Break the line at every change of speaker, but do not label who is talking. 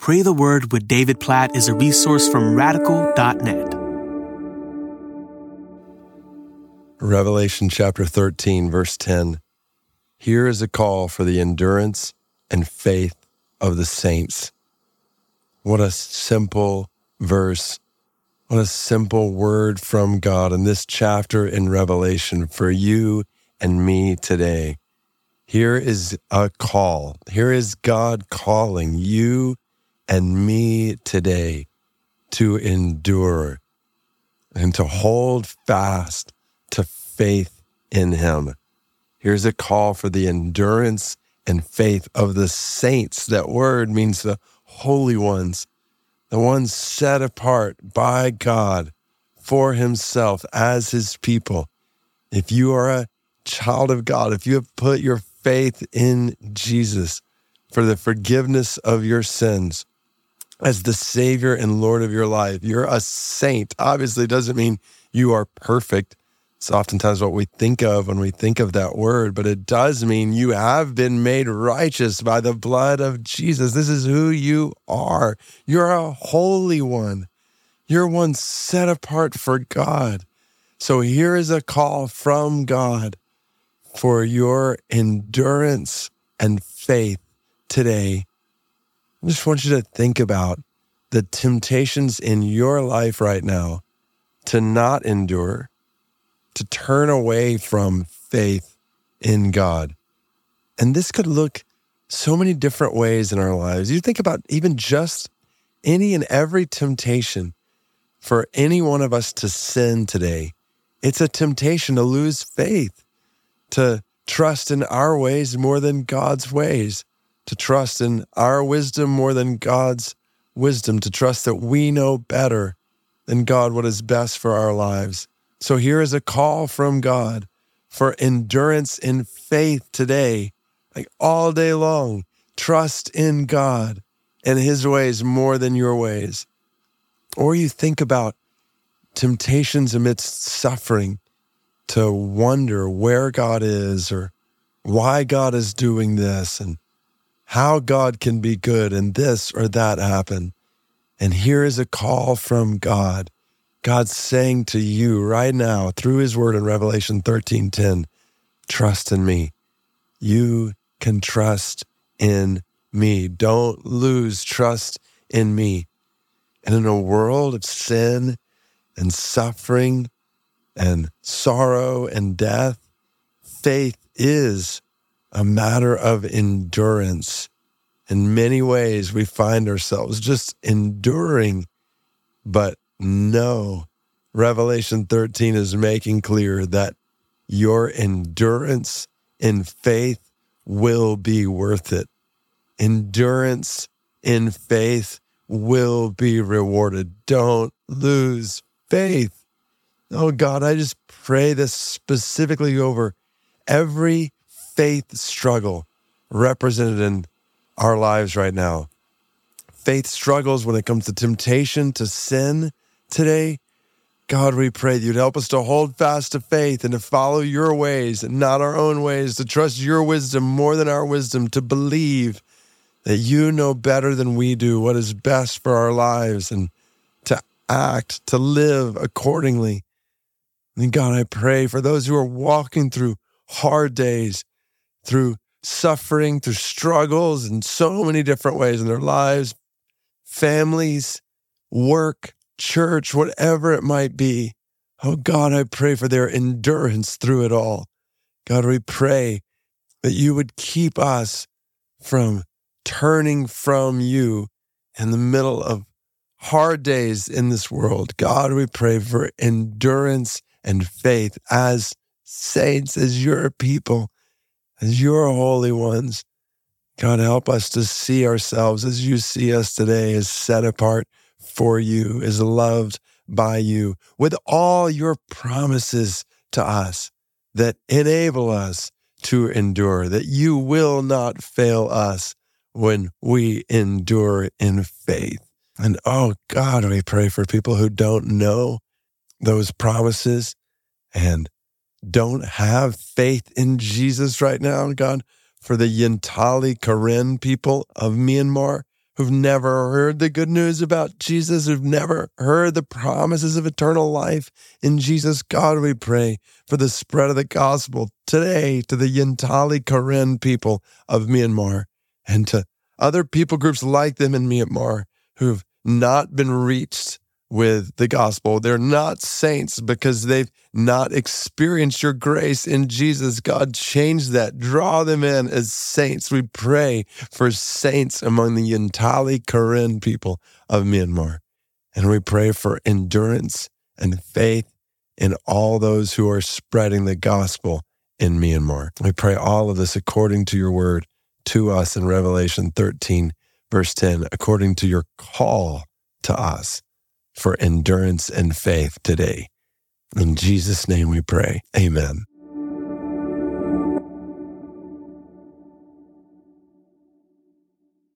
Pray the Word with David Platt is a resource from radical.net.
Revelation chapter 13, verse 10. Here is a call for the endurance and faith of the saints. What a simple verse. What a simple word from God in this chapter in Revelation for you and me today. Here is a call. Here is God calling you and me today to endure and to hold fast to faith in Him. Here's a call for the endurance and faith of the saints. That word means the holy ones, the ones set apart by God for Himself as His people. If you are a child of God, if you have put your faith in Jesus for the forgiveness of your sins, as the Savior and Lord of your life. You're a saint. Obviously, doesn't mean you are perfect. It's oftentimes what we think of when we think of that word, but it does mean you have been made righteous by the blood of Jesus. This is who you are. You're a holy one. You're one set apart for God. So here is a call from God for your endurance and faith today I just want you to think about the temptations in your life right now to not endure, to turn away from faith in God. And this could look so many different ways in our lives. You think about even just any and every temptation for any one of us to sin today. It's a temptation to lose faith, to trust in our ways more than God's ways to trust in our wisdom more than God's wisdom, to trust that we know better than God what is best for our lives. So here is a call from God for endurance in faith today, like all day long. Trust in God and his ways more than your ways. Or you think about temptations amidst suffering to wonder where God is or why God is doing this and how God can be good and this or that happen. And here is a call from God. God's saying to you right now through his word in Revelation 13:10, trust in me. You can trust in me. Don't lose trust in me. And in a world of sin and suffering and sorrow and death, faith is a matter of endurance. In many ways, we find ourselves just enduring, but no, Revelation 13 is making clear that your endurance in faith will be worth it. Endurance in faith will be rewarded. Don't lose faith. Oh God, I just pray this specifically over every faith struggle represented in our lives right now. Faith struggles when it comes to temptation to sin today. God, we pray that you'd help us to hold fast to faith and to follow your ways and not our own ways, to trust your wisdom more than our wisdom, to believe that you know better than we do what is best for our lives and to act, to live accordingly. And God, I pray for those who are walking through hard days, through suffering, through struggles in so many different ways in their lives, families, work, church, whatever it might be. Oh God, I pray for their endurance through it all. God, we pray that you would keep us from turning from you in the middle of hard days in this world. God, we pray for endurance and faith as saints, as your people as your holy ones. God, help us to see ourselves as you see us today, as set apart for you, as loved by you, with all your promises to us that enable us to endure, that you will not fail us when we endure in faith. And oh God, we pray for people who don't know those promises and don't have faith in Jesus right now, God, for the Yintale Karen people of Myanmar who've never heard the good news about Jesus, who've never heard the promises of eternal life in Jesus. God, we pray for the spread of the gospel today to the Yintale Karen people of Myanmar and to other people groups like them in Myanmar who've not been reached with the gospel. They're not saints because they've not experienced your grace in Jesus. God, change that. Draw them in as saints. We pray for saints among the Yintale Karen people of Myanmar. And we pray for endurance and faith in all those who are spreading the gospel in Myanmar. We pray all of this according to your word to us in Revelation 13, verse 10, according to your call to us for endurance and faith today. In Jesus' name we pray. Amen.